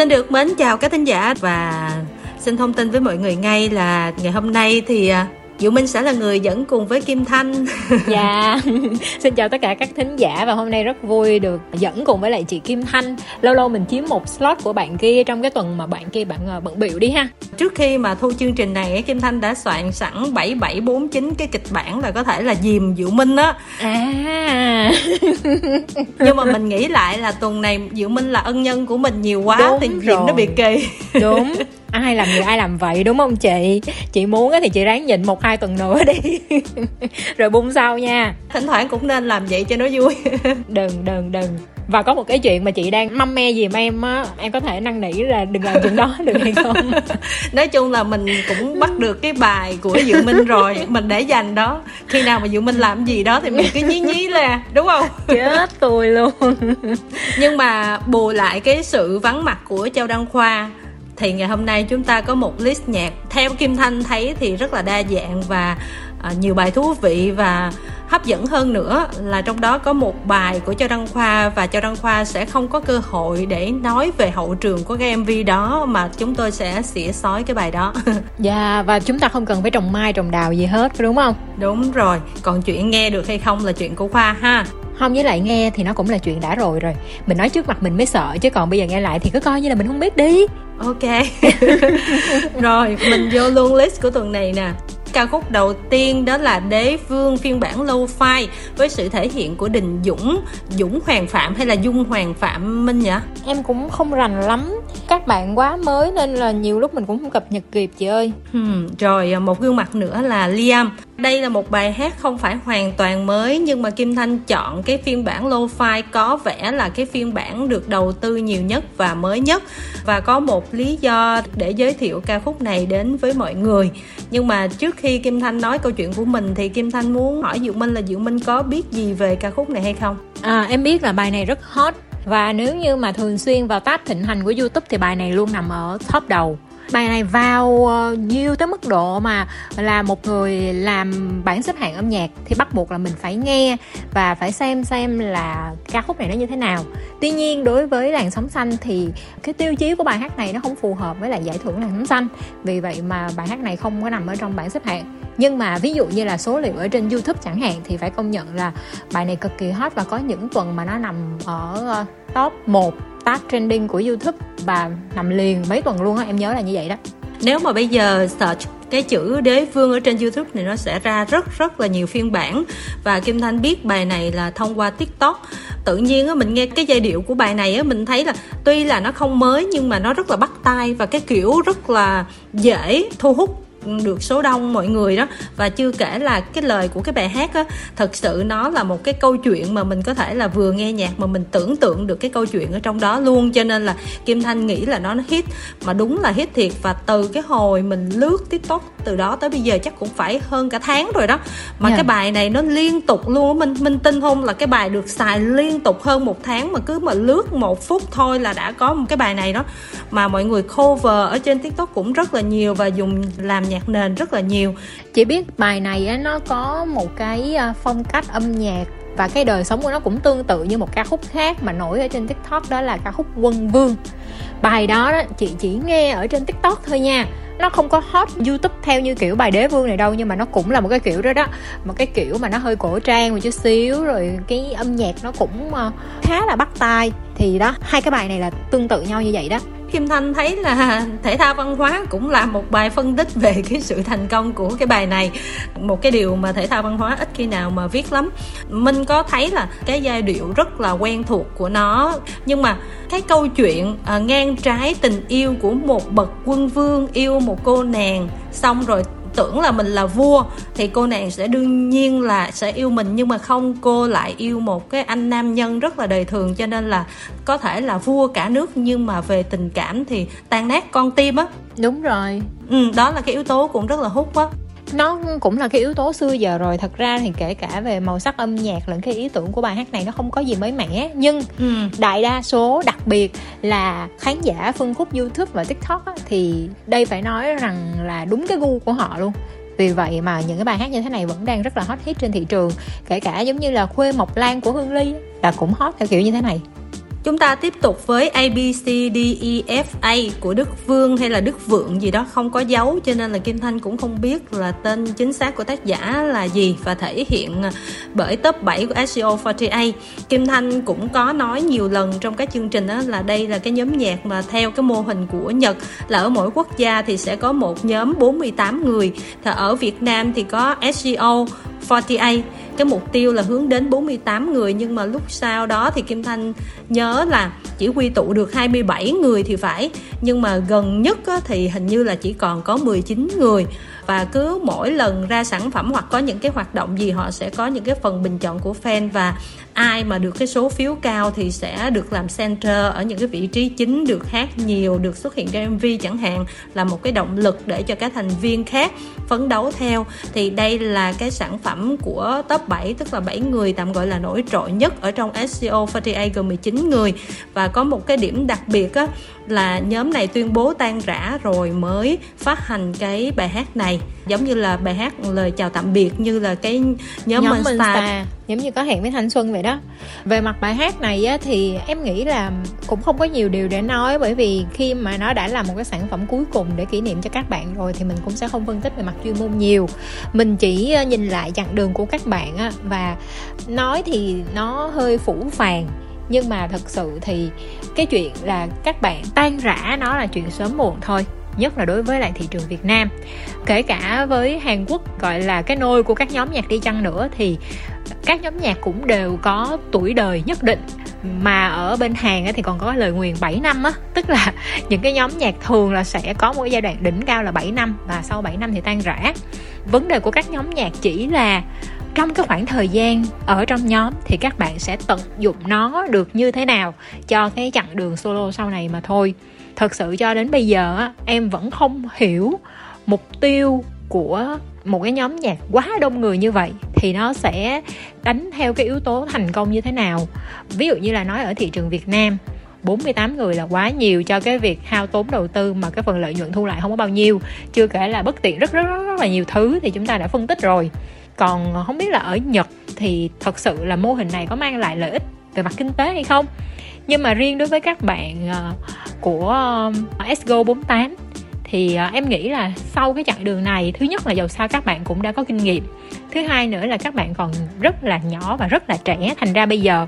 Xin được mến chào các thính giả và xin thông tin với mọi người ngay là ngày hôm nay thì à, Diệu Minh sẽ là người dẫn cùng với Kim Thanh. Dạ. Xin chào tất cả các thính giả Và hôm nay rất vui được dẫn cùng với lại chị Kim Thanh. Lâu lâu mình chiếm một slot của bạn kia Trong cái tuần mà bạn kia bạn ờ, bận biểu đi ha. Trước khi mà thu chương trình này Kim Thanh đã soạn sẵn 7749 cái kịch bản là có thể là dìm Diệu Minh á. À. Nhưng mà mình nghĩ lại là tuần này Diệu Minh là ân nhân của mình nhiều quá Đúng Thì rồi. nó bị kỳ. Đúng ai làm gì ai làm vậy đúng không chị? Chị muốn á thì chị ráng nhịn một hai tuần nữa đi. Rồi bung sau nha. Thỉnh thoảng cũng nên làm vậy cho nó vui. Đừng đừng đừng. Và có một cái chuyện mà chị đang măm me dìm em á em có thể năn nỉ là đừng làm chuyện đó được hay không? Nói chung là mình cũng bắt được cái bài của Diệu Minh rồi Mình để dành đó. Khi nào mà Diệu Minh làm gì đó thì mình cứ nhí nhí là Đúng không? chết tôi luôn. Nhưng mà bù lại cái sự vắng mặt của Châu Đăng Khoa thì ngày hôm nay chúng ta có một list nhạc. Theo Kim Thanh thấy thì rất là đa dạng và à, nhiều bài thú vị và hấp dẫn hơn nữa. Là trong đó có một bài của Châu Đăng Khoa và Châu Đăng Khoa sẽ không có cơ hội để nói về hậu trường của cái MV đó mà chúng tôi sẽ xỉa sói cái bài đó. Dạ và chúng ta không cần phải trồng mai trồng đào gì hết đúng không? Đúng rồi. Còn chuyện nghe được hay không là chuyện của Khoa ha không với lại nghe thì nó cũng là chuyện đã rồi rồi. Mình nói trước mặt mình mới sợ chứ còn bây giờ nghe lại thì cứ coi như là mình không biết đi. Ok. Rồi mình vô luôn list của tuần này nè. Ca khúc đầu tiên đó là Đế Vương phiên bản lo-fi với sự thể hiện của Đình Dũng, Dũng Hoàng Phạm hay là Dung Hoàng Phạm Minh nhỉ? em cũng không rành lắm. Các bạn quá mới nên là nhiều lúc mình cũng không cập nhật kịp chị ơi. Hmm, rồi một gương mặt nữa là Liam. Đây là một bài hát không phải hoàn toàn mới nhưng mà Kim Thanh chọn cái phiên bản lo-fi có vẻ là cái phiên bản được đầu tư nhiều nhất và mới nhất và có một lý do để giới thiệu ca khúc này đến với mọi người. Nhưng mà trước khi Kim Thanh nói câu chuyện của mình thì Kim Thanh muốn hỏi Diệu Minh là Diệu Minh có biết gì về ca khúc này hay không? À, em biết là bài này rất hot và nếu như mà thường xuyên vào tab thịnh hành của YouTube thì bài này luôn nằm ở top đầu. Bài này vào ờ, nhiều tới mức độ mà là một người làm bảng xếp hạng âm nhạc thì bắt buộc là mình phải nghe và phải xem xem là ca khúc này nó như thế nào. Tuy nhiên, đối với làn sóng xanh thì cái tiêu chí của bài hát này nó không phù hợp với lại giải thưởng làn sóng xanh. Vì vậy mà bài hát này không có nằm ở trong bảng xếp hạng nhưng mà ví dụ như là số liệu ở trên YouTube chẳng hạn thì phải công nhận là bài này cực kỳ hot và có những tuần mà nó nằm ở ờ, top 1 tab trending của YouTube và nằm liền mấy tuần luôn á, em nhớ là như vậy đó. Nếu mà bây giờ search cái chữ đế vương ở trên YouTube thì nó sẽ ra rất rất là nhiều phiên bản. Và Kim Thanh biết bài này là thông qua TikTok. Tự nhiên á, mình nghe cái giai điệu của bài này á, mình thấy là tuy là nó không mới nhưng mà nó rất là bắt tai và cái kiểu rất là dễ thu hút được số đông mọi người đó. Và chưa kể là cái lời của cái bài hát á thật sự nó là một cái câu chuyện mà mình có thể là vừa nghe nhạc mà mình tưởng tượng được cái câu chuyện ở trong đó luôn. Cho nên là Kim Thanh nghĩ là nó hit mà đúng là hit thiệt. Và từ cái hồi mình lướt TikTok từ đó tới bây giờ chắc cũng phải hơn cả tháng rồi đó. Mà Dạ. cái bài này nó liên tục luôn mình mình tin không? Là cái bài được xài liên tục hơn một tháng mà cứ mà lướt một phút thôi là đã có một cái bài này đó. Mà mọi người cover ở trên TikTok cũng rất là nhiều và dùng làm nhạc nền rất là nhiều. Chị biết bài này á, nó có một cái à, phong cách âm nhạc và cái đời sống của nó cũng tương tự như một ca khúc khác mà nổi ở trên tiktok đó là ca khúc quân vương. Bài đó, đó chị chỉ nghe ở trên tiktok thôi nha. Nó không có hot youtube theo như kiểu bài đế vương này đâu nhưng mà nó cũng là một cái kiểu đó đó. Một cái kiểu mà nó hơi cổ trang một chút xíu rồi cái âm nhạc nó cũng à, khá là bắt tai. Thì đó hai cái bài này là tương tự nhau như vậy đó. Kim Thanh thấy là thể thao văn hóa cũng là một bài phân tích về cái sự thành công của cái bài này. Một cái điều mà thể thao văn hóa ít khi nào mà viết lắm. Minh có thấy là cái giai điệu rất là quen thuộc của nó nhưng mà cái câu chuyện à, ngang trái tình yêu của một bậc quân vương yêu một cô nàng xong rồi tưởng là mình là vua thì cô nàng sẽ đương nhiên là sẽ yêu mình. Nhưng mà không cô lại yêu một cái anh nam nhân rất là đời thường cho nên là có thể là vua cả nước. Nhưng mà về tình cảm thì tan nát con tim á. Đúng rồi. Ừ, đó là cái yếu tố cũng rất là hút á nó cũng là cái yếu tố xưa giờ rồi. Thật ra thì kể cả về màu sắc âm nhạc lẫn cái ý tưởng của bài hát này nó không có gì mới mẻ. Nhưng ừ. đại đa số đặc biệt là khán giả phân khúc youtube và tiktok á, thì đây phải nói rằng là đúng cái gu của họ luôn. Vì vậy mà những cái bài hát như thế này vẫn đang rất là hot hit trên thị trường. Kể cả giống như là khuê mộc lan của hương ly là cũng hot theo kiểu như thế này Chúng ta tiếp tục với A, B, C, D, E, F, A của Đức Vương hay là Đức Vượng gì đó không có dấu cho nên là Kim Thanh cũng không biết là tên chính xác của tác giả là gì và thể hiện à, bởi top 7 của SEO 48. Kim Thanh cũng có nói nhiều lần trong các chương trình đó là đây là cái nhóm nhạc mà theo cái mô hình của Nhật là ở mỗi quốc gia thì sẽ có một nhóm 48 người. Thì ở Việt Nam thì có SEO 48 cái mục tiêu là hướng đến 48 người, nhưng mà lúc sau đó thì Kim Thanh nhớ là chỉ quy tụ được 27 người thì phải. Nhưng mà gần nhất thì hình như là chỉ còn có 19 người. Và cứ mỗi lần ra sản phẩm hoặc có những cái hoạt động gì, họ sẽ có những cái phần bình chọn của fan. Và ai mà được cái số phiếu cao thì sẽ được làm center ở những cái vị trí chính được hát nhiều được xuất hiện trong MV chẳng hạn là một cái động lực để cho các thành viên khác phấn đấu theo. Thì đây là cái sản phẩm của top 7 tức là 7 người tạm gọi là nổi trội nhất ở trong SEO 48 gồm 19 người. Và có một cái điểm đặc biệt á, là nhóm này tuyên bố tan rã rồi mới phát hành cái bài hát này giống như là bài hát lời chào tạm biệt như là cái nhóm, nhóm Monster giống như có hẹn với thanh xuân vậy đó. Về mặt bài hát này á, thì em nghĩ là cũng không có nhiều điều để nói bởi vì khi mà nó đã là một cái sản phẩm cuối cùng để kỷ niệm cho các bạn rồi thì mình cũng sẽ không phân tích về mặt chuyên môn nhiều. Mình chỉ ờ, nhìn lại chặng đường của các bạn á, và nói thì nó hơi phủ phàng. Nhưng mà thật sự thì cái chuyện là các bạn tan rã nó là chuyện sớm muộn thôi nhất là đối với lại thị trường Việt Nam. Kể cả với Hàn Quốc, gọi là cái nôi của các nhóm nhạc đi chăng nữa, thì các nhóm nhạc cũng đều có tuổi đời nhất định. Mà ở bên Hàn thì còn có lời nguyền 7 năm á, tức là những cái nhóm nhạc thường là sẽ có một giai đoạn đỉnh cao là 7 năm và sau 7 năm thì tan rã. Vấn đề của các nhóm nhạc chỉ là trong cái khoảng thời gian ở trong nhóm thì các bạn sẽ tận dụng nó được như thế nào cho cái chặng đường solo sau này mà thôi thật sự cho đến bây giờ em vẫn không hiểu mục tiêu của một cái nhóm nhạc quá đông người như vậy thì nó sẽ đánh theo cái yếu tố thành công như thế nào. Ví dụ như là nói ở thị trường Việt Nam 48 người là quá nhiều cho cái việc hao tốn đầu tư mà cái phần lợi nhuận thu lại không có bao nhiêu. Chưa kể là bất tiện rất rất rất, rất là nhiều thứ thì chúng ta đã phân tích rồi. Còn không biết là ở Nhật thì thật sự là mô hình này có mang lại lợi ích về mặt kinh tế hay không? Nhưng mà riêng đối với các bạn ờ, của ờ, SGO 48 thì ờ, em nghĩ là sau cái chặng đường này, thứ nhất là dầu sao các bạn cũng đã có kinh nghiệm. Thứ hai nữa là các bạn còn rất là nhỏ và rất là trẻ, thành ra bây giờ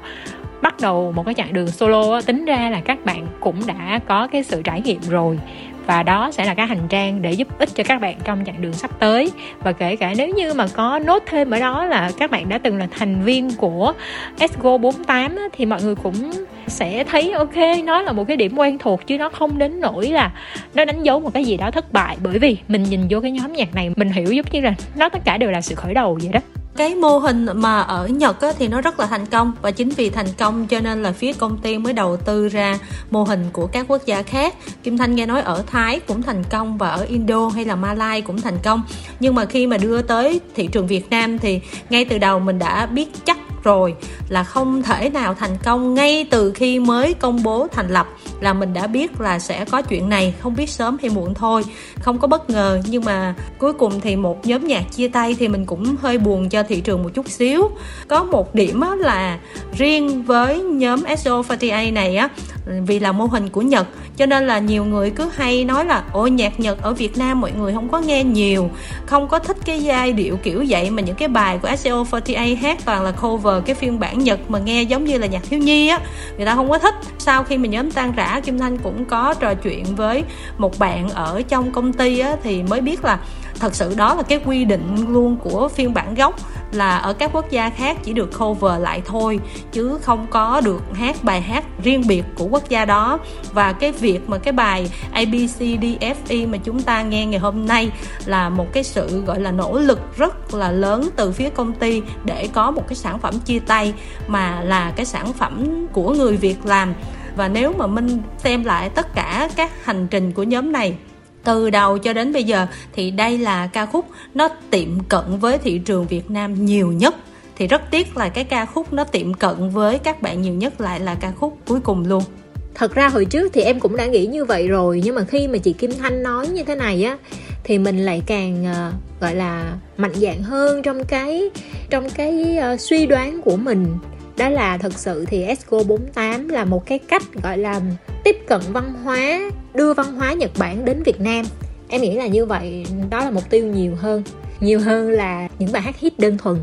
bắt đầu một cái chặng đường solo tính ra là các bạn cũng đã có cái sự trải nghiệm rồi và đó sẽ là cái hành trang để giúp ích cho các bạn trong chặng đường sắp tới. Và kể cả nếu như mà có nốt thêm ở đó là các bạn đã từng là thành viên của Esgo 48 thì mọi người cũng sẽ thấy, ok, nó là một cái điểm quen thuộc chứ nó không đến nỗi là nó đánh dấu một cái gì đó thất bại. Bởi vì mình nhìn vô cái nhóm nhạc này, mình hiểu giống như là nó tất cả đều là sự khởi đầu vậy đó cái mô hình mà ở Nhật á, thì nó rất là thành công. Và chính vì thành công cho nên là phía công ty mới đầu tư ra mô hình của các quốc gia khác. Kim Thanh nghe nói ở Thái cũng thành công và ở Indo hay là Malai cũng thành công. Nhưng mà khi mà đưa tới thị trường Việt Nam thì ngay từ đầu mình đã biết chắc rồi là không thể nào thành công ngay từ khi mới công bố thành lập. Là mình đã biết là sẽ có chuyện này, không biết sớm hay muộn thôi, không có bất ngờ. Nhưng mà cuối cùng thì một nhóm nhạc chia tay thì mình cũng hơi buồn cho thị trường một chút xíu. Có một điểm là riêng với nhóm SO48 này á, vì là mô hình của Nhật, cho nên là nhiều người cứ hay nói là, ôi, nhạc Nhật ở Việt Nam mọi người không có nghe nhiều, không có thích cái giai điệu kiểu vậy mà những cái bài của SO48 hát toàn là cover cái phiên bản Nhật mà nghe giống như là nhạc thiếu nhi á, người ta không có thích. Sau khi mình nhóm tan rã, Kim Thanh cũng có trò chuyện với một bạn ở trong công ty á, thì mới biết là thật sự đó là cái quy định luôn của phiên bản gốc là ở các quốc gia khác chỉ được cover lại thôi, chứ không có được hát bài hát riêng biệt của quốc gia đó. Và cái việc mà cái bài ABCDFE mà chúng ta nghe ngày hôm nay là một cái sự gọi là nỗ lực rất là lớn từ phía công ty để có một cái sản phẩm chia tay mà là cái sản phẩm của người Việt làm. Và nếu mà minh xem lại tất cả các hành trình của nhóm này từ đầu cho đến bây giờ thì đây là ca khúc nó tiệm cận với thị trường Việt Nam nhiều nhất. Thì rất tiếc là cái ca khúc nó tiệm cận với các bạn nhiều nhất lại là ca khúc cuối cùng luôn. Thật ra hồi trước thì em cũng đã nghĩ như vậy rồi nhưng mà khi mà chị Kim Thanh nói như thế này á thì mình lại càng uh, gọi là mạnh dạn hơn trong cái trong cái uh, suy đoán của mình. Đó là thực sự thì Esco 48 là một cái cách gọi là tiếp cận văn hóa đưa văn hóa Nhật Bản đến Việt Nam. Em nghĩ là như vậy, đó là mục tiêu nhiều hơn. Nhiều hơn là những bài hát hit đơn thuần.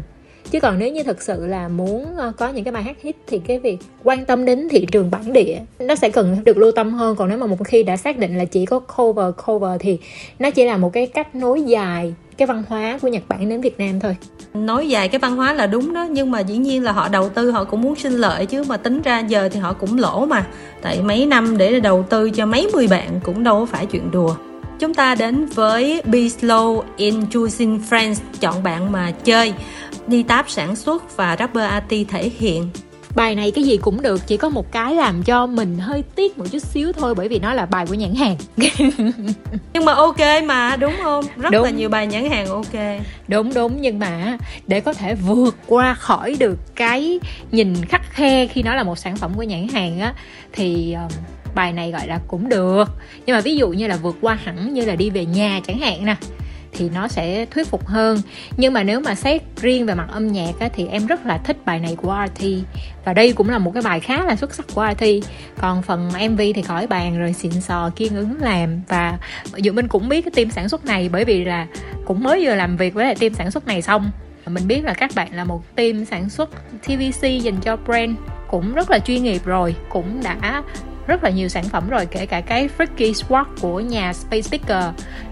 Chứ còn nếu như thực sự là muốn ờ, có những cái bài hát hit thì cái việc quan tâm đến thị trường bản địa nó sẽ cần được lưu tâm hơn. Còn nếu mà một khi đã xác định là chỉ có cover cover thì nó chỉ là một cái cách nối dài cái văn hóa của Nhật Bản đến Việt Nam thôi. Nói dài cái văn hóa là đúng đó, nhưng mà dĩ nhiên là họ đầu tư, họ cũng muốn sinh lợi chứ, mà tính ra giờ thì họ cũng lỗ mà. Tại mấy năm để đầu tư cho mấy mươi bạn cũng đâu phải chuyện đùa. Chúng ta đến với Be Slow in Choosing Friends, chọn bạn mà chơi. Đi táp sản xuất và rapper Ati thể hiện bài này cái gì cũng được chỉ có một cái làm cho mình hơi tiếc một chút xíu thôi bởi vì nó là bài của nhãn hàng. Nhưng mà ok mà đúng không? Rất đúng. là nhiều bài nhãn hàng ok. Đúng đúng nhưng mà để có thể vượt qua khỏi được cái nhìn khắc khe khi nó là một sản phẩm của nhãn hàng á thì bài này gọi là cũng được. Nhưng mà ví dụ như là vượt qua hẳn như là đi về nhà chẳng hạn nè thì nó sẽ thuyết phục hơn. Nhưng mà nếu mà xét riêng về mặt âm nhạc á, thì em rất là thích bài này của RT và đây cũng là một cái bài khá là xuất sắc của RT còn phần MV thì khỏi bàn rồi xịn sò kiên ứng làm. Và dự minh cũng biết cái team sản xuất này bởi vì là cũng mới vừa làm việc với lại team sản xuất này xong. Mình biết là các bạn là một team sản xuất TVC dành cho brand cũng rất là chuyên nghiệp rồi cũng đã rất là nhiều sản phẩm rồi, kể cả cái Freaky Squad của nhà Space Speaker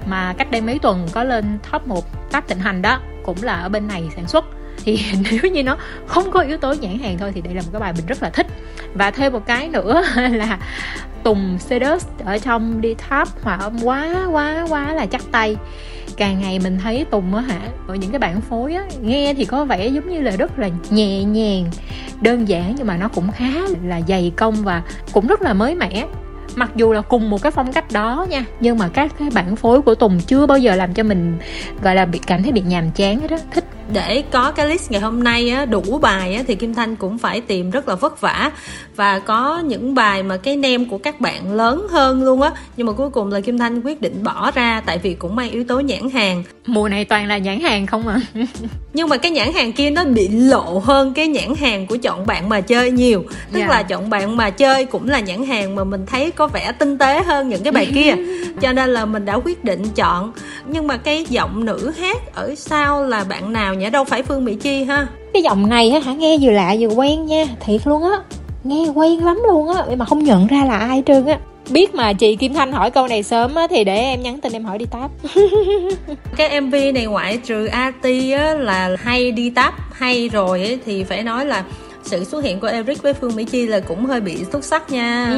mà cách đây mấy tuần có lên top 1 top thịnh hành đó, cũng là ở bên này sản xuất thì nếu như nó không có yếu tố nhãn hàng thôi thì đây là một cái bài mình rất là thích. Và thêm một cái nữa là Tùng Cedus ở trong đi tháp hòa âm quá quá quá là chắc tay. Càng ngày mình thấy tùng á hả, ở những cái bản phối á, nghe thì có vẻ giống như là rất là nhẹ nhàng, đơn giản nhưng mà nó cũng khá là dày công và cũng rất là mới mẻ. Mặc dù là cùng một cái phong cách đó nha, nhưng mà các cái bản phối của tùng chưa bao giờ làm cho mình, gọi là bị cảm thấy bị nhàm chán hết đó thích để có cái list ngày hôm nay á, đủ bài á, thì Kim Thanh cũng phải tìm rất là vất vả. Và có những bài mà cái nem của các bạn lớn hơn luôn á. Nhưng mà cuối cùng là Kim Thanh quyết định bỏ ra tại vì cũng mang yếu tố nhãn hàng. Mùa này toàn là nhãn hàng không à? Nhưng mà cái nhãn hàng kia nó bị lộ hơn cái nhãn hàng của chọn bạn mà chơi nhiều. Tức yeah. Dạ. là chọn bạn mà chơi cũng là nhãn hàng mà mình thấy có vẻ tinh tế hơn những cái bài kia. Cho nên là mình đã quyết định chọn. Nhưng mà cái giọng nữ hát ở sau là bạn nào nhỉ? Đâu phải phương mỹ chi ha. Cái giọng này hả? Nghe vừa lạ vừa quen nha. Thiệt luôn á. Nghe quen lắm luôn á. Mà không nhận ra là ai trơn á. Biết mà chị Kim Thanh hỏi câu này sớm á thì để em nhắn tin em hỏi đi táp. Cái MV này ngoại trừ AT á là hay đi táp hay rồi ấy, thì phải nói là sự xuất hiện của Eric với Phương Mỹ Chi là cũng hơi bị xuất sắc nha.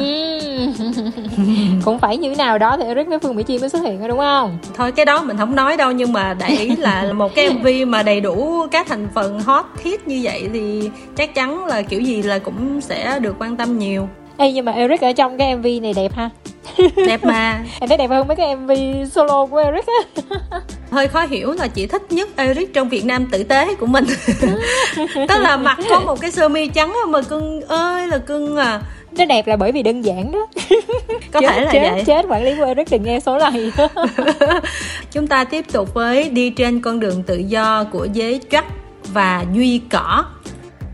Cũng phải như nào đó thì Eric với Phương Mỹ Chi mới xuất hiện đúng không? Thôi cái đó mình không nói đâu nhưng mà đại ý là một cái MV mà đầy đủ các thành phần hot hit như vậy thì chắc chắn là kiểu gì là cũng sẽ được quan tâm nhiều Ê nhưng mà Eric ở trong cái MV này đẹp ha? Đẹp mà. Em thấy đẹp hơn mấy cái MV solo của Eric á. Hơi khó hiểu là chị thích nhất Eric trong Việt Nam tử tế của mình. Tức là mặt có một cái sơ mi trắng mà cưng ơi là cưng à. Nó đẹp là bởi vì đơn giản đó. Có chết, thể là chết, vậy. chết quản lý của Eric đừng nghe số này. Chúng ta tiếp tục với đi trên con đường tự do của giới Jack và Duy Cỏ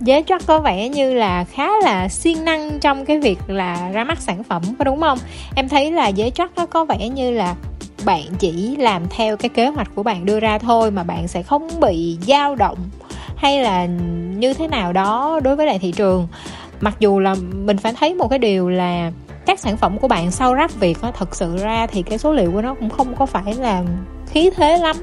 Giới chắc có vẻ như là khá là siêng năng trong cái việc là ra mắt sản phẩm có đúng không? Em thấy là giới chắc nó có vẻ như là bạn chỉ làm theo cái kế hoạch của bạn đưa ra thôi mà bạn sẽ không bị dao động hay là như thế nào đó đối với lại thị trường mặc dù là mình phải thấy một cái điều là các sản phẩm của bạn sau rap việt nó thật sự ra thì cái số liệu của nó cũng không có phải là khí thế lắm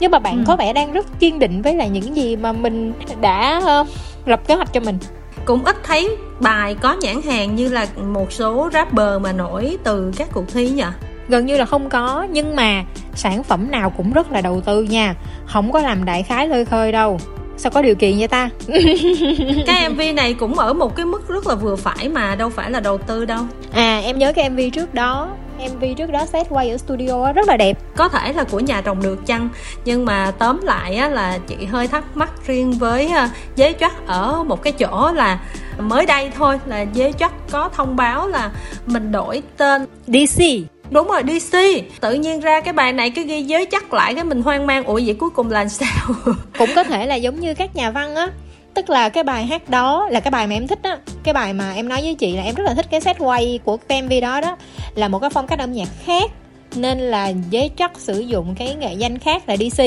nhưng mà bạn ừ. có vẻ đang rất kiên định với lại những gì mà mình đã uh, lập kế hoạch cho mình. Cũng ít thấy bài có nhãn hàng như là một số rapper mà nổi từ các cuộc thi nhỉ gần như là không có nhưng mà sản phẩm nào cũng rất là đầu tư nha. Không có làm đại khái lơi khơi đâu. Sao có điều kiện vậy ta? Cái mv này cũng ở một cái mức rất là vừa phải mà đâu phải là đầu tư đâu. À em nhớ cái mv trước đó MV trước đó set quay ở studio rất là đẹp. Có thể là của nhà trồng được chăng? Nhưng mà tóm lại á, là chị hơi thắc mắc riêng với giới chắc ở một cái chỗ là mới đây thôi là giới chắc có thông báo là mình đổi tên DC đúng rồi DC tự nhiên ra cái bài này cái ghi giới chắc lại cái mình hoang mang. Ủa vậy cuối cùng là sao? Cũng có thể là giống như các nhà văn á tức là cái bài hát đó là cái bài mà em thích á. Cái bài mà em nói với chị là em rất là thích cái set quay của cái mv đó đó. Là một cái phong cách âm nhạc khác nên là giấy trắc sử dụng cái nghệ danh khác là DC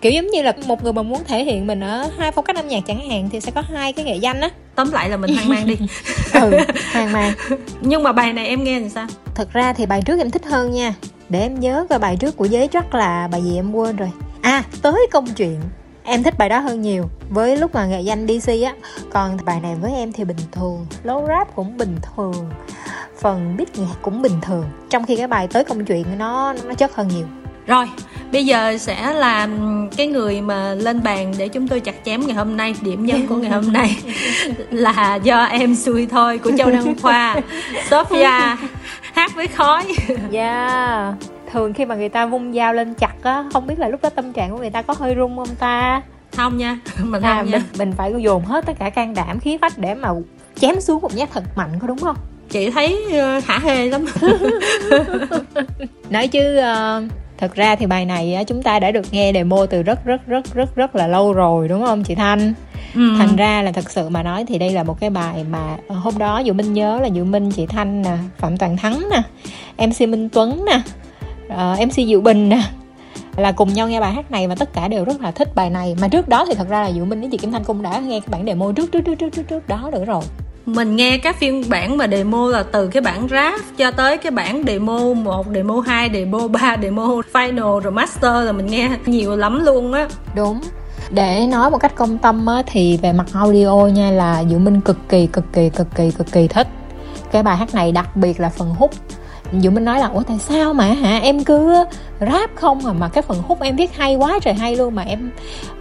kiểu giống như là một người mà muốn thể hiện mình ở hai phong cách âm nhạc chẳng hạn thì sẽ có hai cái nghệ danh á. Tóm lại là mình hoang mang đi. Ừ hoang mang. Nhưng mà bài này em nghe thì sao? Thật ra thì bài trước em thích hơn nha. Để em nhớ coi bài trước của giấy trắc là bài gì em quên rồi. À tới công chuyện em thích bài đó hơn nhiều. Với lúc mà nghệ danh DC á còn bài này với em thì bình thường. Low rap cũng bình thường. Phần beat nhạc cũng bình thường. Trong khi cái bài tới công chuyện nó nó chất hơn nhiều. Rồi bây giờ sẽ là cái người mà lên bàn để chúng tôi chặt chém ngày hôm nay. Điểm nhấn của ngày hôm nay là do em xui thôi của châu đăng khoa. Sophia hát với khói. Yeah thường khi mà người ta vung dao lên chặt á không biết là lúc đó tâm trạng của người ta có hơi rung không ta? Không nha mình à, không nha. mình mình phải dồn hết tất cả can đảm khí phách để mà chém xuống một nhát thật mạnh có đúng không? Chị thấy uh, hả hê lắm. Nói chứ uh, thật ra thì bài này chúng ta đã được nghe demo từ rất rất rất rất rất là lâu rồi đúng không chị thanh? Ừ. thành ra là thật sự mà nói thì đây là một cái bài mà hôm đó dụ minh nhớ là dụ minh chị thanh nè phạm toàn thắng nè mc minh tuấn nè uh, ờ, mc diệu bình nè. Là cùng nhau nghe bài hát này và tất cả đều rất là thích bài này. Mà trước đó thì thật ra là diệu minh với chị kim thanh cũng đã nghe cái bản demo trước trước trước trước trước, trước đó nữa rồi. Mình nghe các phiên bản mà demo là từ cái bản rap cho tới cái bản demo 1, demo 2, demo 3, demo final rồi master là mình nghe nhiều lắm luôn á. Đúng. Để nói một cách công tâm á, thì về mặt audio nha là Diệu Minh cực kỳ cực kỳ cực kỳ cực kỳ thích. Cái bài hát này đặc biệt là phần hút Dũng Minh nói là ủa tại sao mà hả? Em cứ rap không à mà cái phần hút em viết hay quá trời hay luôn mà em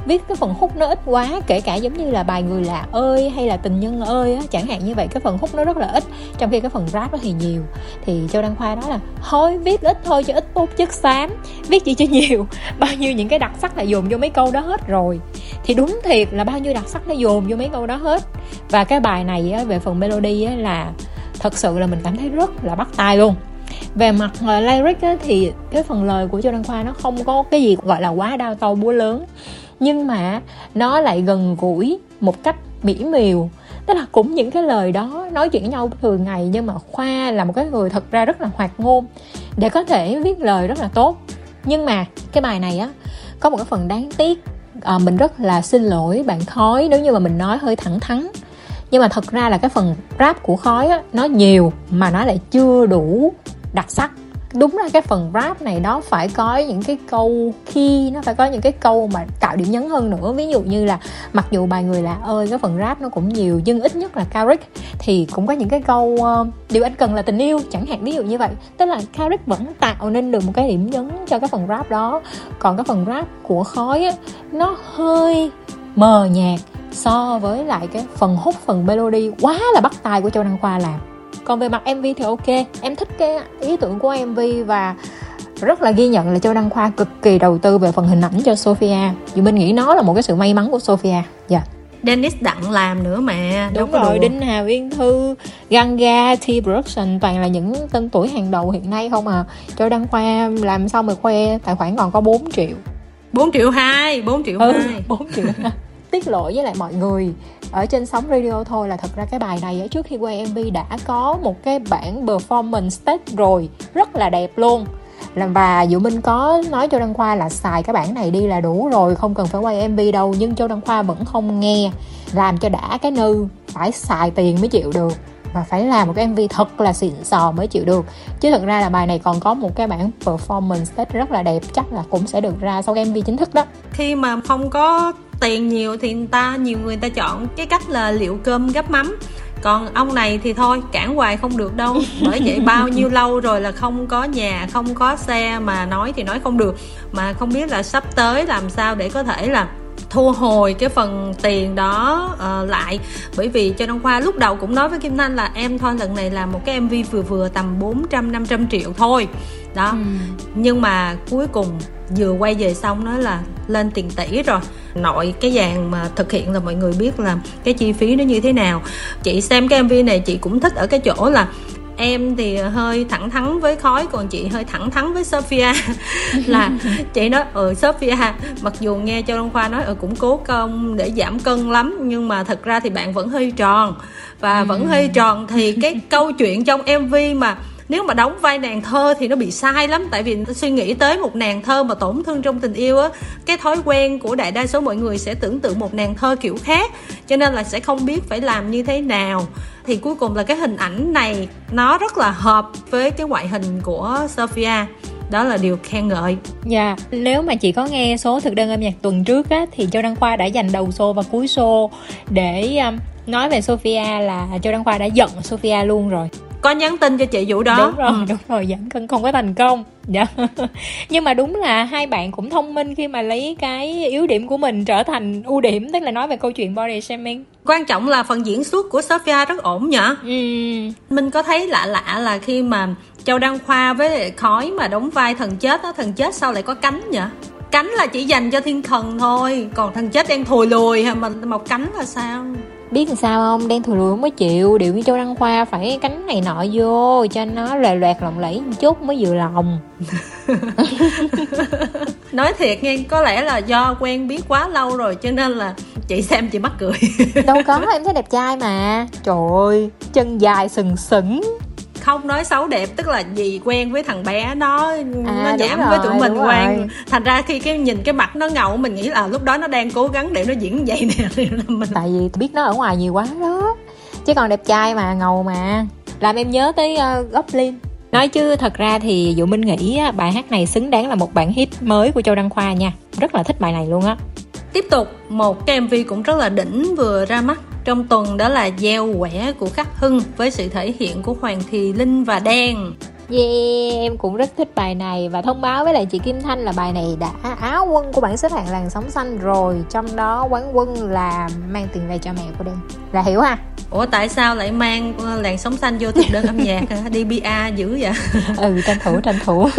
viết cái phần hút nó ít quá kể cả giống như là bài người lạ ơi hay là tình nhân ơi á chẳng hạn như vậy cái phần hút nó rất là ít trong khi cái phần rap nó thì nhiều. Thì châu đăng khoa nói là thôi viết ít thôi cho ít tốt chất xám viết gì cho nhiều. Bao nhiêu những cái đặc sắc là dồn vô mấy câu đó hết rồi. Thì đúng thiệt là bao nhiêu đặc sắc nó dồn vô mấy câu đó hết. Và cái bài này á, về phần melody á, là thật sự là mình cảm thấy rất là bắt tai luôn về mặt uh, lyric á, thì cái phần lời của Châu Đăng Khoa nó không có cái gì gọi là quá đau to búa lớn. Nhưng mà nó lại gần gũi một cách mỹ miều tức là cũng những cái lời đó nói chuyện với nhau thường ngày nhưng mà khoa là một cái người thật ra rất là hoạt ngôn để có thể viết lời rất là tốt. Nhưng mà cái bài này á có một cái phần đáng tiếc à, mình rất là xin lỗi bạn khói nếu như mà mình nói hơi thẳng thắn. Nhưng mà thật ra là cái phần rap của khói á nó nhiều mà nó lại chưa đủ đặc sắc. Đúng ra cái phần rap này nó phải có những cái câu khi nó phải có những cái câu mà tạo điểm nhấn hơn nữa. Ví dụ như là mặc dù bài người lạ ơi cái phần rap nó cũng nhiều nhưng ít nhất là Carrick thì cũng có những cái câu uh, điều anh cần là tình yêu chẳng hạn ví dụ như vậy. Tức là Carrick vẫn tạo nên được một cái điểm nhấn cho cái phần rap đó. Còn cái phần rap của khói á nó hơi mờ nhạt so với lại cái phần hút phần melody quá là bắt tai của châu đăng khoa làm còn về mặt mv thì ok. Em thích cái ý tưởng của mv và rất là ghi nhận là châu đăng khoa cực kỳ đầu tư về phần hình ảnh cho sophia. Dù mình nghĩ nó là một cái sự may mắn của sophia. Dạ. Yeah. Dennis Đặng làm nữa mà Đúng rồi, đùa. Đinh Hà Uyên Thư Ganga, T. Production Toàn là những tên tuổi hàng đầu hiện nay không à. Châu Đăng Khoa làm xong rồi khoe Tài khoản còn có 4 triệu. 4 triệu 2 4 triệu ừ, 2 4 triệu 2 tiết lộ với lại mọi người ở trên sóng radio thôi là thật ra cái bài này ở trước khi quay mv đã có một cái bản performance stage rồi, rất là đẹp luôn. Làm và Diệu Minh có nói cho Đăng Khoa là xài cái bản này đi là đủ rồi, không cần phải quay MV đâu, nhưng Châu Đăng Khoa vẫn không nghe, làm cho đã cái nư phải xài tiền mới chịu được. Và phải làm một cái MV thật là xịn sò mới chịu được. Chứ thật ra là bài này còn có một cái bản performance stage rất là đẹp, chắc là cũng sẽ được ra sau cái MV chính thức đó. Khi mà không có tiền nhiều thì người ta nhiều người ta chọn cái cách là liệu cơm gấp mắm. Còn ông này thì thôi cản hoài không được đâu. Bởi vậy bao nhiêu lâu rồi là không có nhà không có xe mà nói thì nói không được. Mà không biết là sắp tới làm sao để có thể là thu hồi cái phần tiền đó uh, lại. Bởi vì cho Đăng Khoa lúc đầu cũng nói với Kim Thanh là em thôi lần này làm một cái MV vừa vừa tầm 400 500 triệu thôi. Đó. Ừ. nhưng mà cuối cùng vừa quay về xong nói là lên tiền tỷ rồi. Nội cái dàn mà thực hiện là mọi người biết là cái chi phí nó như thế nào. Chị xem cái mv này chị cũng thích ở cái chỗ là em thì hơi thẳng thắn với khói còn chị hơi thẳng thắn với sophia. Là chị nói ừ sophia mặc dù nghe châu đăng khoa nói ừ cũng cố công để giảm cân lắm nhưng mà thật ra thì bạn vẫn hơi tròn. Và ừ. vẫn hơi tròn thì cái câu chuyện trong mv mà nếu mà đóng vai nàng thơ thì nó bị sai lắm tại vì suy nghĩ tới một nàng thơ mà tổn thương trong tình yêu á cái thói quen của đại đa số mọi người sẽ tưởng tượng một nàng thơ kiểu khác cho nên là sẽ không biết phải làm như thế nào. Thì cuối cùng là cái hình ảnh này nó rất là hợp với cái ngoại hình của Sophia. Đó là điều khen ngợi. Dạ yeah. nếu mà chị có nghe số thực đơn âm nhạc tuần trước á thì châu đăng khoa đã dành đầu show và cuối show để um, nói về sophia là châu đăng khoa đã giận sophia luôn rồi có nhắn tin cho chị vụ đó. Đúng rồi ừ. đúng rồi giảm cân không có thành công. Dạ. Nhưng mà đúng là hai bạn cũng thông minh khi mà lấy cái yếu điểm của mình trở thành ưu điểm tức là nói về câu chuyện body shaming. Quan trọng là phần diễn xuất của Sophia rất ổn nhở ừ. mình có thấy lạ lạ là khi mà châu đăng khoa với khói mà đóng vai thần chết á thần chết sao lại có cánh nhở cánh là chỉ dành cho thiên thần thôi còn thần chết đang thùi lùi mà một cánh là sao biết làm sao không? Đen thùi lùi không có chịu. Điệu như châu đăng khoa phải cánh này nọ vô cho nó loè loẹt lộng lẫy một chút mới vừa lòng. Nói thiệt nghe có lẽ là do quen biết quá lâu rồi cho nên là chị xem chị mắc cười. Đâu có em thấy đẹp trai mà. Trời ơi chân dài sừng sững không nói xấu đẹp tức là gì quen với thằng bé nó à, nó giảm với tụi mình quen. rồi. thành ra khi cái nhìn cái mặt nó ngầu mình nghĩ là lúc đó nó đang cố gắng để nó diễn vậy nè mình tại vì biết nó ở ngoài nhiều quá đó. Chứ còn đẹp trai mà ngầu mà. Làm em nhớ tới uh, Goblin. Nói chứ thật ra thì dụ minh nghĩ bài hát này xứng đáng là một bản hit mới của châu đăng khoa nha. Rất là thích bài này luôn á. Tiếp tục một cái mv cũng rất là đỉnh vừa ra mắt trong tuần đó là gieo quẻ của khắc hưng với sự thể hiện của hoàng thị linh và đen Yeah, em cũng rất thích bài này và thông báo với lại chị Kim Thanh là bài này đã áo quân của bảng xếp hạng làn sóng xanh rồi Trong đó quán quân là mang tiền về cho mẹ của đen Là hiểu ha? Ủa tại sao lại mang ờ, làn sóng xanh vô thực đơn âm nhạc đi bia dữ vậy? ừ tranh thủ tranh thủ.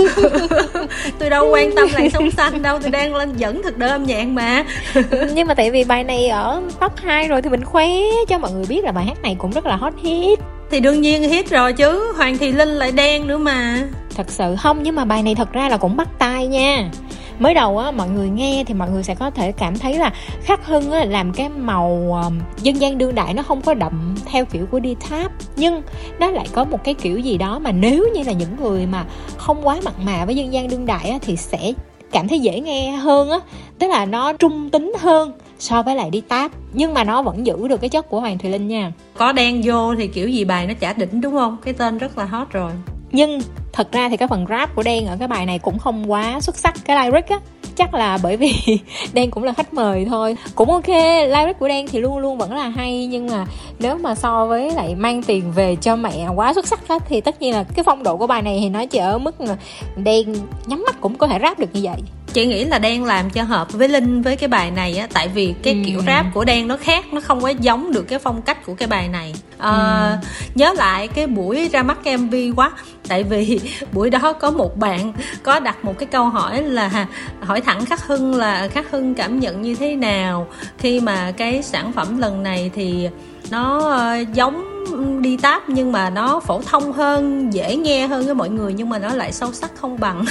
Tôi đâu quan tâm làn sóng xanh đâu, tôi đang lên dẫn thực đơn âm nhạc mà. Nhưng mà tại vì bài này ở top 2 rồi thì mình khoe cho mọi người biết là bài hát này cũng rất là hot hit. Thì đương nhiên hit rồi chứ hoàng thị linh lại đen nữa mà. Thật sự không nhưng mà bài này thật ra là cũng bắt tai nha mới đầu á, mọi người nghe thì mọi người sẽ có thể cảm thấy là khắc hưng á, làm cái màu ờ, dân gian đương đại nó không có đậm theo kiểu của đi tháp. Nhưng nó lại có một cái kiểu gì đó mà nếu như là những người mà không quá mặn mà với dân gian đương đại á, thì sẽ cảm thấy dễ nghe hơn á. Tức là nó trung tính hơn so với lại đi táp nhưng mà nó vẫn giữ được cái chất của hoàng thùy linh nha. Có đen vô thì kiểu gì bài nó chả đỉnh, đúng không? Cái tên rất là hot rồi nhưng thật ra thì cái phần rap của đen ở cái bài này cũng không quá xuất sắc. Cái lyric á, chắc là bởi vì đen cũng là khách mời thôi. Cũng ok, lyric của đen thì luôn luôn vẫn là hay, nhưng mà nếu mà so với lại mang tiền về cho mẹ quá xuất sắc á, thì tất nhiên là cái phong độ của bài này thì nó chỉ ở mức đen nhắm mắt cũng có thể rap được như vậy chị nghĩ là đen làm cho hợp với linh với cái bài này á tại vì cái ừ. kiểu rap của đen nó khác nó không có giống được cái phong cách của cái bài này à, ừ. nhớ lại cái buổi ra mắt mv quá tại vì buổi đó có một bạn có đặt một cái câu hỏi là hỏi thẳng khắc hưng là khắc hưng cảm nhận như thế nào khi mà cái sản phẩm lần này thì nó uh, giống đi táp nhưng mà nó phổ thông hơn dễ nghe hơn với mọi người nhưng mà nó lại sâu sắc không bằng.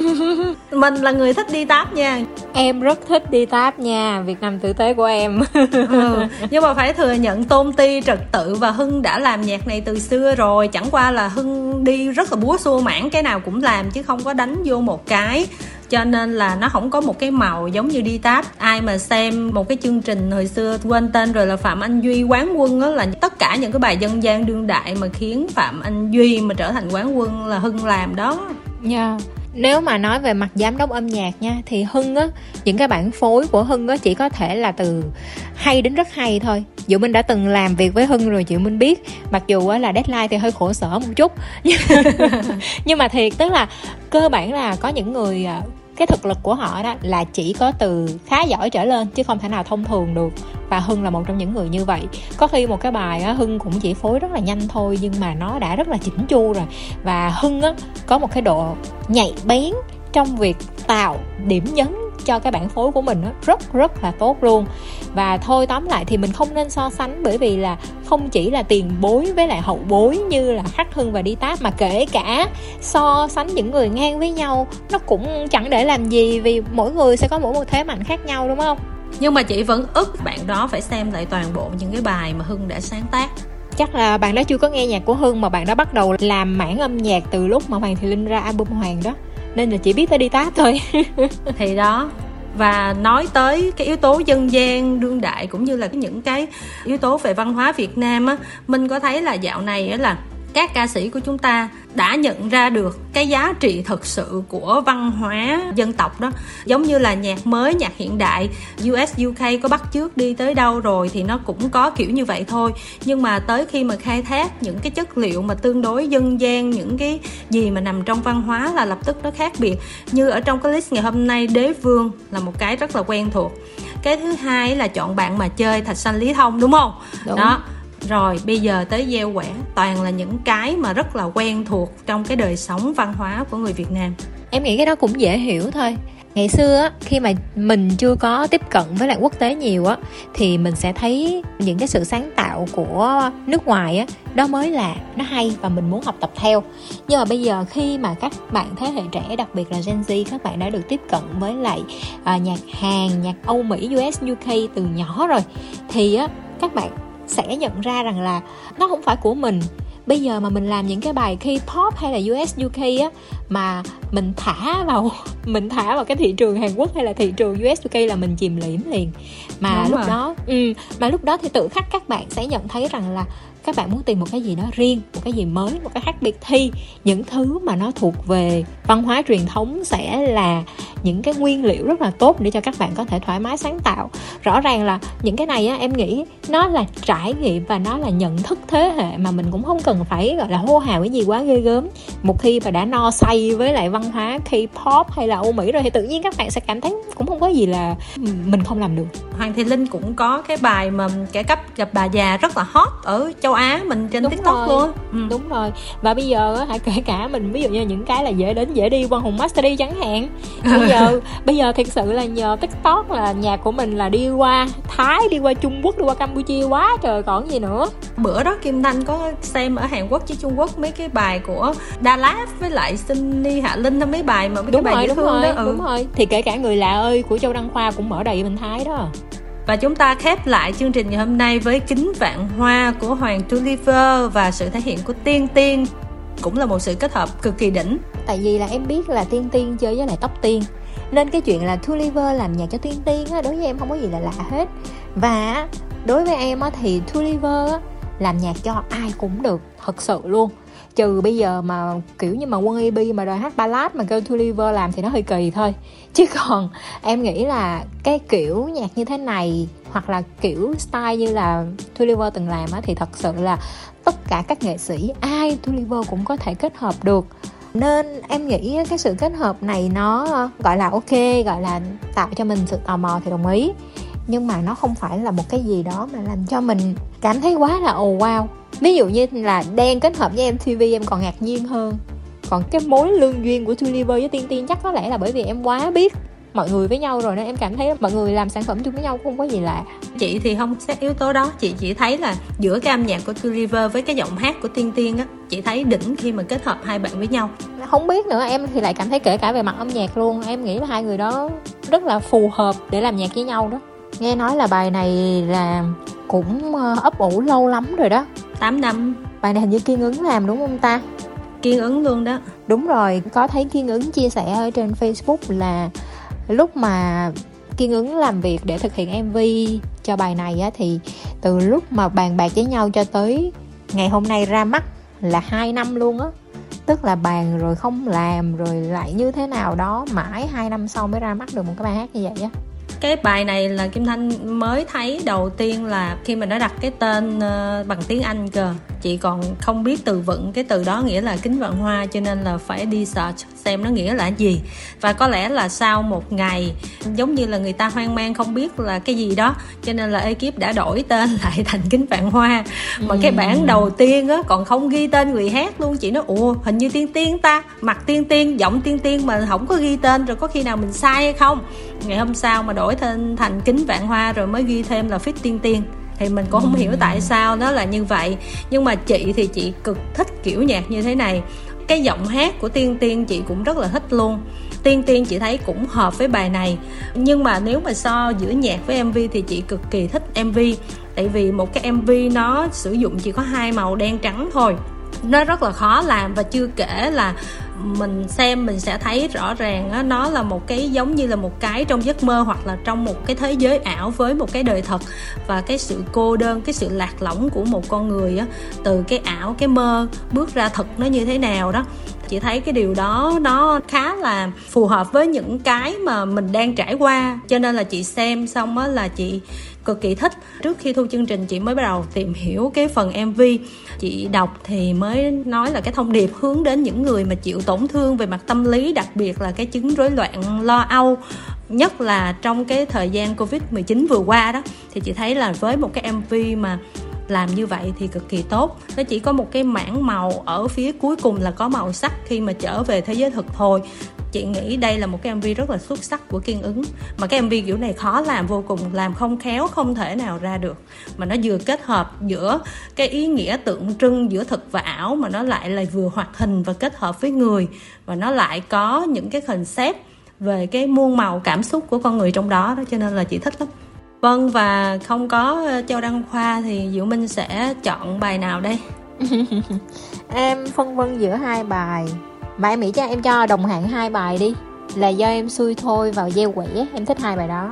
Mình là người thích đi táp nha. Em rất thích đi táp nha việt nam tử tế của em. Ừ, nhưng mà phải thừa nhận tôn ti trật tự và hưng đã làm nhạc này từ xưa rồi. Chẳng qua là hưng đi rất là búa xua mãn cái nào cũng làm chứ không có đánh vô một cái cho nên là nó không có một cái màu giống như đi táp. Ai mà xem một cái chương trình hồi xưa quên tên rồi là phạm anh duy, quán quân á, là tất cả những cái bài dân gian đương đại mà khiến phạm anh duy mà trở thành quán quân là hưng làm đó. Nha yeah nếu mà nói về mặt giám đốc âm nhạc nha, thì hưng á, những cái bản phối của hưng á chỉ có thể là từ hay đến rất hay thôi. Diệu Minh đã từng làm việc với Hưng rồi Diệu Minh biết. Mặc dù á là deadline thì hơi khổ sở một chút. Nhưng mà thiệt, tức là cơ bản là có những người à, cái thực lực của họ đó là chỉ có từ khá giỏi trở lên chứ không thể nào thông thường được. Và hưng là một trong những người như vậy. Có khi một cái bài á, hưng cũng chỉ phối rất là nhanh thôi nhưng mà nó đã rất là chỉnh chu rồi. Và hưng á, có một cái độ nhạy bén trong việc tạo điểm nhấn cho cái bản phối của mình nó rất rất là tốt luôn. Và thôi tóm lại thì mình không nên so sánh bởi vì là không chỉ là tiền bối với lại hậu bối như là khắc hưng và đi táp mà kể cả so sánh những người ngang với nhau nó cũng chẳng để làm gì vì mỗi người sẽ có mỗi một thế mạnh khác nhau đúng không? Nhưng mà chị vẫn ức bạn đó phải xem lại toàn bộ những cái bài mà hưng đã sáng tác. Chắc là bạn đó chưa có nghe nhạc của hưng mà bạn đó bắt đầu làm mảng âm nhạc từ lúc mà hoàng thị linh ra album hoàng đó nên là chỉ biết tới đi táp thôi. Thì đó. Và nói tới cái yếu tố dân gian, đương đại cũng như là những cái yếu tố về văn hóa Việt Nam á, mình có thấy là dạo này á là các ca sĩ của chúng ta đã nhận ra được cái giá trị thực sự của văn hóa dân tộc đó. Giống như là nhạc mới nhạc hiện đại US UK có bắt trước đi tới đâu rồi thì nó cũng có kiểu như vậy thôi. Nhưng mà tới khi mà khai thác những cái chất liệu mà tương đối dân gian những cái gì mà nằm trong văn hóa là lập tức nó khác biệt. Như ở trong cái list ngày hôm nay đế vương là một cái rất là quen thuộc. Cái thứ hai là chọn bạn mà chơi thạch xanh lý thông đúng không? Đúng. đó rồi bây giờ tới gieo quẻ toàn là những cái mà rất là quen thuộc trong cái đời sống văn hóa của người Việt Nam. Em nghĩ cái đó cũng dễ hiểu thôi. Ngày xưa á khi mà mình chưa có tiếp cận với lại quốc tế nhiều á thì mình sẽ thấy những cái sự sáng tạo của nước ngoài á đó mới là nó hay và mình muốn học tập theo. Nhưng mà bây giờ khi mà các bạn thế hệ trẻ đặc biệt là Gen Z các bạn đã được tiếp cận với lại à, nhạc Hàn nhạc Âu Mỹ US UK từ nhỏ rồi thì á các bạn sẽ nhận ra rằng là nó không phải của mình. Bây giờ mà mình làm những cái bài K-pop hay là US UK á mà mình thả vào mình thả vào cái thị trường Hàn Quốc hay là thị trường US UK là mình chìm liễm liền. Mà Đúng lúc rồi. đó ừ, mà lúc đó thì tự khắc các bạn sẽ nhận thấy rằng là các bạn muốn tìm một cái gì đó riêng một cái gì mới một cái khác biệt. Thi những thứ mà nó thuộc về văn hóa truyền thống sẽ là những cái nguyên liệu rất là tốt để cho các bạn có thể thoải mái sáng tạo. Rõ ràng là những cái này á em nghĩ nó là trải nghiệm và nó là nhận thức thế hệ mà mình cũng không cần phải gọi là hô hào cái gì quá ghê gớm. Một khi mà đã no say với lại văn hóa K-pop hay là Âu Mỹ rồi thì tự nhiên các bạn sẽ cảm thấy cũng không có gì là mình không làm được. Hoàng Thị Linh cũng có cái bài mà kẻ cấp gặp bà già rất là hot ở châu Á mình trên đúng TikTok rồi. luôn. Ừ. đúng rồi. Và bây giờ hãy kể cả mình ví dụ như những cái là dễ đến dễ đi Quang Hùng Master đi chẳng hạn. Bây giờ bây giờ thực sự là nhờ TikTok là nhạc của mình là đi qua Thái đi qua Trung Quốc đi qua Campuchia quá trời còn gì nữa. Bữa đó Kim Thanh có xem ở Hàn Quốc chứ Trung Quốc mấy cái bài của Đà Lạt với lại Sunny Hạ Linh mấy bài mà mấy đúng cái bài rồi, dễ đúng rồi, đó ừ. đúng rồi. Thì kể cả người lạ ơi của Châu Đăng Khoa cũng mở đầy bên Thái đó. Và chúng ta khép lại chương trình ngày hôm nay với kính vạn hoa của Hoàng Tulliver và sự thể hiện của Tiên Tiên. Cũng là một sự kết hợp cực kỳ đỉnh. Tại vì là em biết là Tiên Tiên chơi với lại Tóc Tiên nên cái chuyện là Tulliver làm nhạc cho Tuyên Tiên á, đối với em không có gì là lạ hết. Và đối với em á, thì Tulliver á, làm nhạc cho ai cũng được thật sự luôn. Trừ bây giờ mà kiểu như mà quân EP mà đòi hát ballad mà kêu Tulliver làm thì nó hơi kỳ thôi. Chứ còn em nghĩ là cái kiểu nhạc như thế này hoặc là kiểu style như là Tulliver từng làm á thì thật sự là tất cả các nghệ sĩ ai Tulliver cũng có thể kết hợp được nên em nghĩ cái sự kết hợp này nó, gọi là ok, gọi là tạo cho mình sự tò mò thì đồng ý. Nhưng mà nó không phải là một cái gì đó mà làm cho mình cảm thấy quá là ồ oh wow. Ví dụ như là đen kết hợp với MTV em còn ngạc nhiên hơn. Còn cái mối lương duyên của Tulliver với Tiên Tiên chắc có lẽ là bởi vì em quá biết mọi người với nhau rồi nên em cảm thấy mọi người làm sản phẩm chung với nhau cũng không có gì lạ. Chị thì không xét yếu tố đó chị chỉ thấy là giữa cái âm nhạc của Tulliver với cái giọng hát của Tiên Tiên á chị thấy đỉnh khi mà kết hợp hai bạn với nhau. Không biết nữa em thì lại cảm thấy kể cả về mặt âm nhạc luôn em nghĩ là hai người đó rất là phù hợp để làm nhạc với nhau đó. Nghe nói là bài này là cũng ờ, ấp ủ lâu lắm rồi đó. 8 năm. Bài này hình như kiên ứng làm đúng không ta? Kiên ứng luôn đó. Đúng rồi có thấy kiên ứng chia sẻ ở trên facebook là lúc mà kiên ứng làm việc để thực hiện mv cho bài này á, thì từ lúc mà bàn bạc với nhau cho tới ngày hôm nay ra mắt là hai năm luôn á. Tức là bàn rồi không làm rồi lại như thế nào đó mãi hai năm sau mới ra mắt được một cái bài hát như vậy á cái bài này là kim thanh mới thấy đầu tiên là khi mà nó đặt cái tên uh, bằng tiếng anh cơ chị còn không biết từ vựng cái từ đó nghĩa là kính vạn hoa cho nên là phải đi search xem nó nghĩa là gì. Và có lẽ là sau một ngày giống như là người ta hoang mang không biết là cái gì đó cho nên là ekip đã đổi tên lại thành kính vạn hoa. Mà ừ. cái bản đầu tiên á còn không ghi tên người hát luôn. Chị nói ủa hình như tiên tiên ta mặt tiên tiên giọng tiên tiên mà không có ghi tên rồi có khi nào mình sai hay không ngày hôm sau mà đổi tên thành kính vạn hoa rồi mới ghi thêm là fit tiên tiên. Thì mình cũng không hiểu tại sao nó là như vậy. Nhưng mà chị thì chị cực thích kiểu nhạc như thế này. Cái giọng hát của tiên tiên chị cũng rất là thích luôn. Tiên tiên chị thấy cũng hợp với bài này. Nhưng mà nếu mà so giữa nhạc với mv thì chị cực kỳ thích mv tại vì một cái mv nó sử dụng chỉ có hai màu đen trắng thôi. Nó rất là khó làm và chưa kể là mình xem mình sẽ thấy rõ ràng á, nó là một cái giống như là một cái trong giấc mơ hoặc là trong một cái thế giới ảo với một cái đời thật. Và cái sự cô đơn cái sự lạc lõng của một con người á, từ cái ảo cái mơ bước ra thật nó như thế nào đó. Chị thấy cái điều đó nó khá là phù hợp với những cái mà mình đang trải qua. Cho nên là chị xem xong á là chị cực kỳ thích. Trước khi thu chương trình, chị mới bắt đầu tìm hiểu cái phần mv chị đọc thì mới nói là cái thông điệp hướng đến những người mà chịu tổn thương về mặt tâm lý, đặc biệt là cái chứng rối loạn lo âu, nhất là trong cái thời gian covid 19 vừa qua đó. Thì chị thấy là với một cái mv mà làm như vậy thì cực kỳ tốt. Nó chỉ có một cái mảng màu ở phía cuối cùng là có màu sắc khi mà trở về thế giới thực thôi chị nghĩ đây là một cái mv rất là xuất sắc của kiên ứng. Mà cái mv kiểu này khó làm, vô cùng làm không khéo, không thể nào ra được. Mà nó vừa kết hợp giữa cái ý nghĩa tượng trưng giữa thực và ảo, mà nó lại là vừa hoạt hình và kết hợp với người. Và nó lại có những cái concept về cái muôn màu cảm xúc của con người trong đó đó, cho nên là chị thích lắm. Vâng và không có ờ, Châu Đăng Khoa thì Diệu Minh sẽ chọn bài nào đây? em phân vân giữa hai bài. Mà em nghĩ cho em cho đồng hạng hai bài đi. Là do em xui thôi vào gieo quẻ Em thích hai bài đó.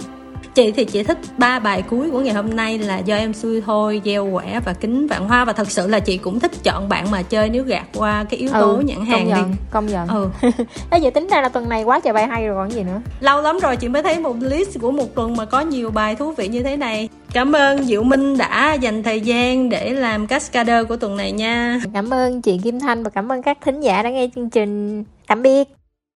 Chị thì chị thích ba bài cuối của ngày hôm nay là do em xui thôi gieo quẻ và kính vạn hoa. Và thật sự là chị cũng thích chọn bạn mà chơi nếu gạt qua cái yếu tố ừ, nhãn hàng công nhận, đi công nhận. Ừ. Đó vậy tính ra là tuần này quá trời bài hay rồi còn gì nữa. Lâu lắm rồi chị mới thấy một list của một tuần mà có nhiều bài thú vị như thế này cảm ơn diệu minh đã dành thời gian để làm cascader của tuần này nha. Cảm ơn chị kim thanh và cảm ơn các thính giả đã nghe chương trình. Tạm biệt.